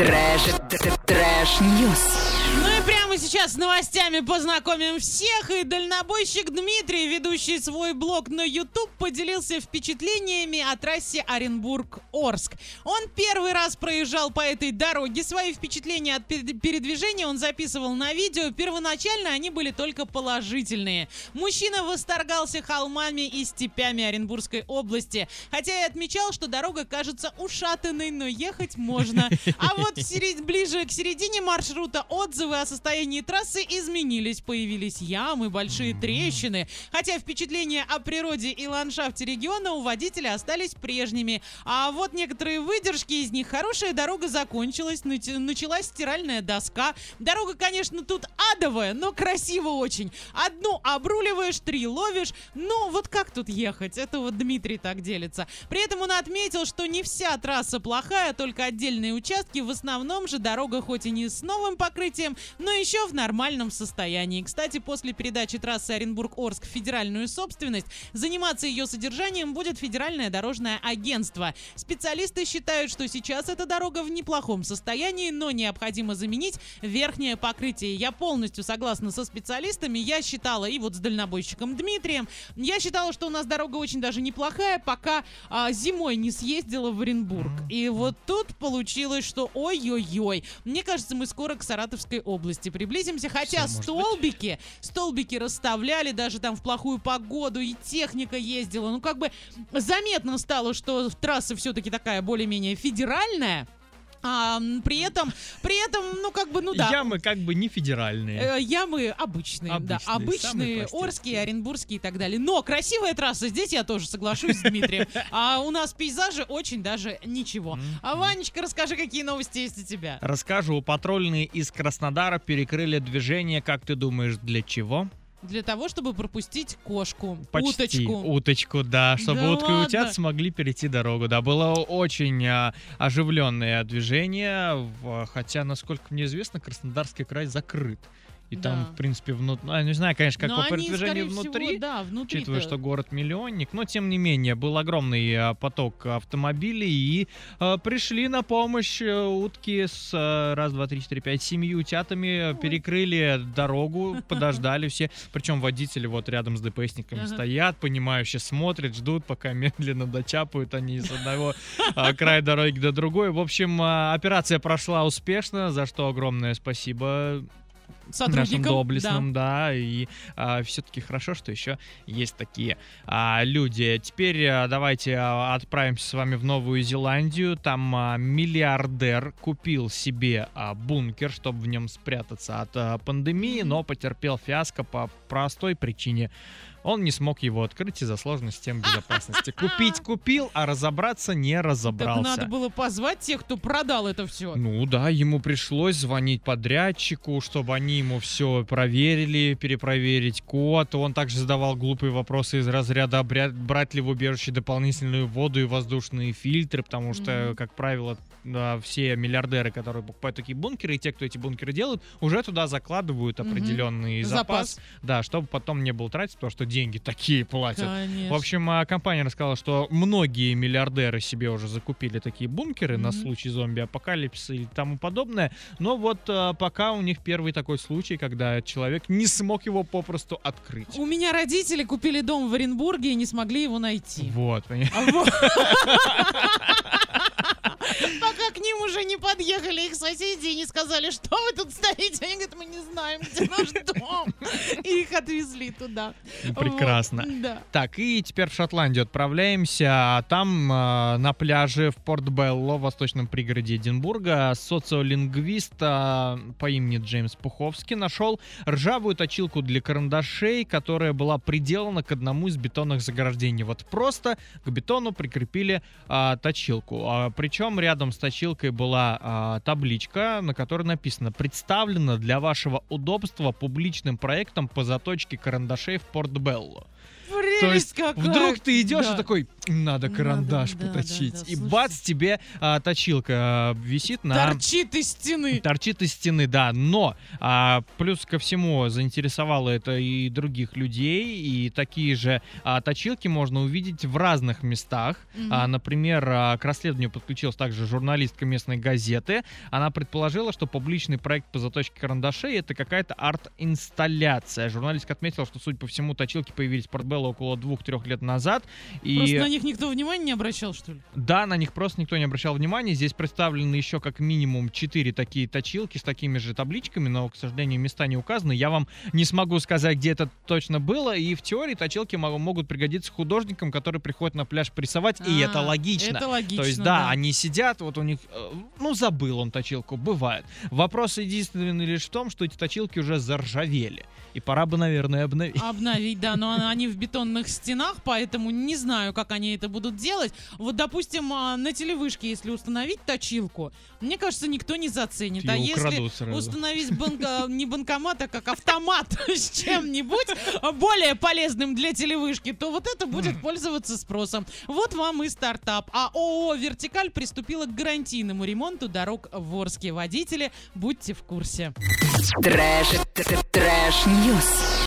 Трэш, trash news. Ну и прямо сейчас с новостями познакомим всех. И дальнобойщик Дмитрий, ведущий свой блог на YouTube, поделился впечатлениями о трассе Оренбург-Орск. Он первый раз проезжал по этой дороге. Свои впечатления от передвижения он записывал на видео. Первоначально они были только положительные. Мужчина восторгался холмами и степями Оренбургской области. Хотя и отмечал, что дорога кажется ушатанной, но ехать можно. А вот ближе к середине маршрута отзыв Отзывы о состоянии трассы изменились. Появились ямы, большие трещины. Хотя впечатления о природе и ландшафте региона у водителя остались прежними. А вот некоторые выдержки из них. Хорошая дорога закончилась, началась стиральная доска. Дорога, конечно, тут адовая, но красиво очень. Одну обруливаешь, три ловишь. Ну, вот как тут ехать? Это вот Дмитрий так делится. При этом он отметил, что не вся трасса плохая, только отдельные участки. В основном же дорога хоть и не с новым покрытием, но еще в нормальном состоянии. Кстати, после передачи трассы Оренбург-Орск в федеральную собственность, заниматься ее содержанием будет Федеральное дорожное агентство. Специалисты считают, что сейчас эта дорога в неплохом состоянии, но необходимо заменить верхнее покрытие. Я полностью согласна со специалистами. Я считала, и вот с дальнобойщиком Дмитрием, я считала, что у нас дорога очень даже неплохая, пока а, зимой не съездила в Оренбург. И вот тут получилось, что ой-ой-ой. Мне кажется, мы скоро к Саратовской области приблизимся. Хотя Все, столбики, столбики расставляли даже там в плохую погоду, и техника ездила. Ну, как бы заметно стало, что трасса все-таки такая более-менее федеральная. А, при этом, при этом, ну как бы, ну да. Ямы как бы не федеральные. Э, ямы обычные, обычные, да, обычные, Орские, Оренбургские и так далее. Но красивая трасса, здесь я тоже соглашусь с Дмитрием. А у нас пейзажи очень даже ничего. А Ванечка, расскажи, какие новости есть у тебя? Расскажу. Патрульные из Краснодара перекрыли движение, как ты думаешь, для чего? Для того, чтобы пропустить кошку, Почти. уточку. Уточку, да, чтобы да утка и утят смогли перейти дорогу. Да, было очень а, оживленное движение, в, хотя, насколько мне известно, Краснодарский край закрыт. И да. там, в принципе, внутри... Ну, не знаю, конечно, как но по передвижению внутри, всего, да, внутри учитывая, что город-миллионник, но, тем не менее, был огромный а, поток автомобилей, и а, пришли на помощь а, утки с а, раз, два, три, четыре, пять, семью утятами, Ой. перекрыли дорогу, подождали все. Причем водители вот рядом с ДПСниками стоят, понимающе смотрят, ждут, пока медленно дочапают они с одного а, края дороги до другой. В общем, а, операция прошла успешно, за что огромное спасибо сотрудникам. Нашим доблестным, да. да и а, все-таки хорошо, что еще есть такие а, люди. Теперь а, давайте а, отправимся с вами в Новую Зеландию. Там а, миллиардер купил себе а, бункер, чтобы в нем спрятаться от а, пандемии, но потерпел фиаско по простой причине он не смог его открыть из-за сложных систем безопасности. Купить купил, а разобраться не разобрался. Так надо было позвать тех, кто продал это все. Ну да, ему пришлось звонить подрядчику, чтобы они ему все проверили, перепроверить код. Он также задавал глупые вопросы из разряда, брать ли в убежище дополнительную воду и воздушные фильтры, потому что, mm-hmm. как правило, все миллиардеры, которые покупают такие бункеры, и те, кто эти бункеры делают, уже туда закладывают определенный mm-hmm. запас, запас, да, чтобы потом не было тратить, потому что деньги такие платят. Конечно. В общем, а, компания рассказала, что многие миллиардеры себе уже закупили такие бункеры mm-hmm. на случай зомби-апокалипсиса и тому подобное. Но вот а, пока у них первый такой случай, когда человек не смог его попросту открыть. У меня родители купили дом в Оренбурге и не смогли его найти. Вот, понимаешь? Пока к ним уже не подъехали их соседи и не сказали, что вы тут стоите. Они говорят, мы не знаем, где наш дом. И их отвезли туда. Прекрасно. Вот, да. Так, и теперь в Шотландию отправляемся. Там э, на пляже в Порт-Белло, в восточном пригороде Эдинбурга, социолингвист э, по имени Джеймс Пуховский нашел ржавую точилку для карандашей, которая была приделана к одному из бетонных заграждений. Вот просто к бетону прикрепили э, точилку. А, причем рядом с точилкой была а, табличка, на которой написано «Представлено для вашего удобства публичным проектом по заточке карандашей в Порт-Белло». То есть какая. вдруг ты идешь да. и такой, Надо карандаш Надо, поточить. да, да, И слушайте. бац, тебе а, точилка а, висит на... Торчит из стены. Торчит из стены, да. Но а, плюс ко всему заинтересовало это и других людей. И такие же а, точилки можно увидеть в разных местах. Мгм. А, например, а, к расследованию подключилась также журналистка местной газеты. Она предположила, что публичный проект по заточке карандашей это какая-то арт-инсталляция. Журналистка отметила, что, судя по всему, точилки появились в Портбелло около двух-трех лет назад. И... Просто на них никто внимания не обращал, что ли? Да, на них просто никто не обращал внимания. Здесь представлены еще как минимум 4 такие точилки с такими же табличками, но, к сожалению, места не указаны. Я вам не смогу сказать, где это точно было. И в теории точилки мо- могут пригодиться художникам, которые приходят на пляж прессовать, и это А, логично. Это логично. То есть, да, они сидят, вот у них, э, ну, забыл он точилку, бывает. Вопрос единственный лишь в том, что эти точилки уже заржавели. И пора бы, наверное, обновить. Обновить, да, но они в бетонных стенах, поэтому не знаю, как они это будут делать. Вот, допустим, а, на телевышке, если установить точилку, мне кажется, никто не заценит. а Её если украдут сразу. установить банка- не банкомат, а как автомат с чем-нибудь а, более полезным для телевышки, то вот это будет пользоваться спросом. Вот вам и стартап. А ООО «Вертикаль» приступила к гарантийному ремонту дорог в Орске. Водители, будьте в курсе. Трэш, т- т- трэш-ньюс.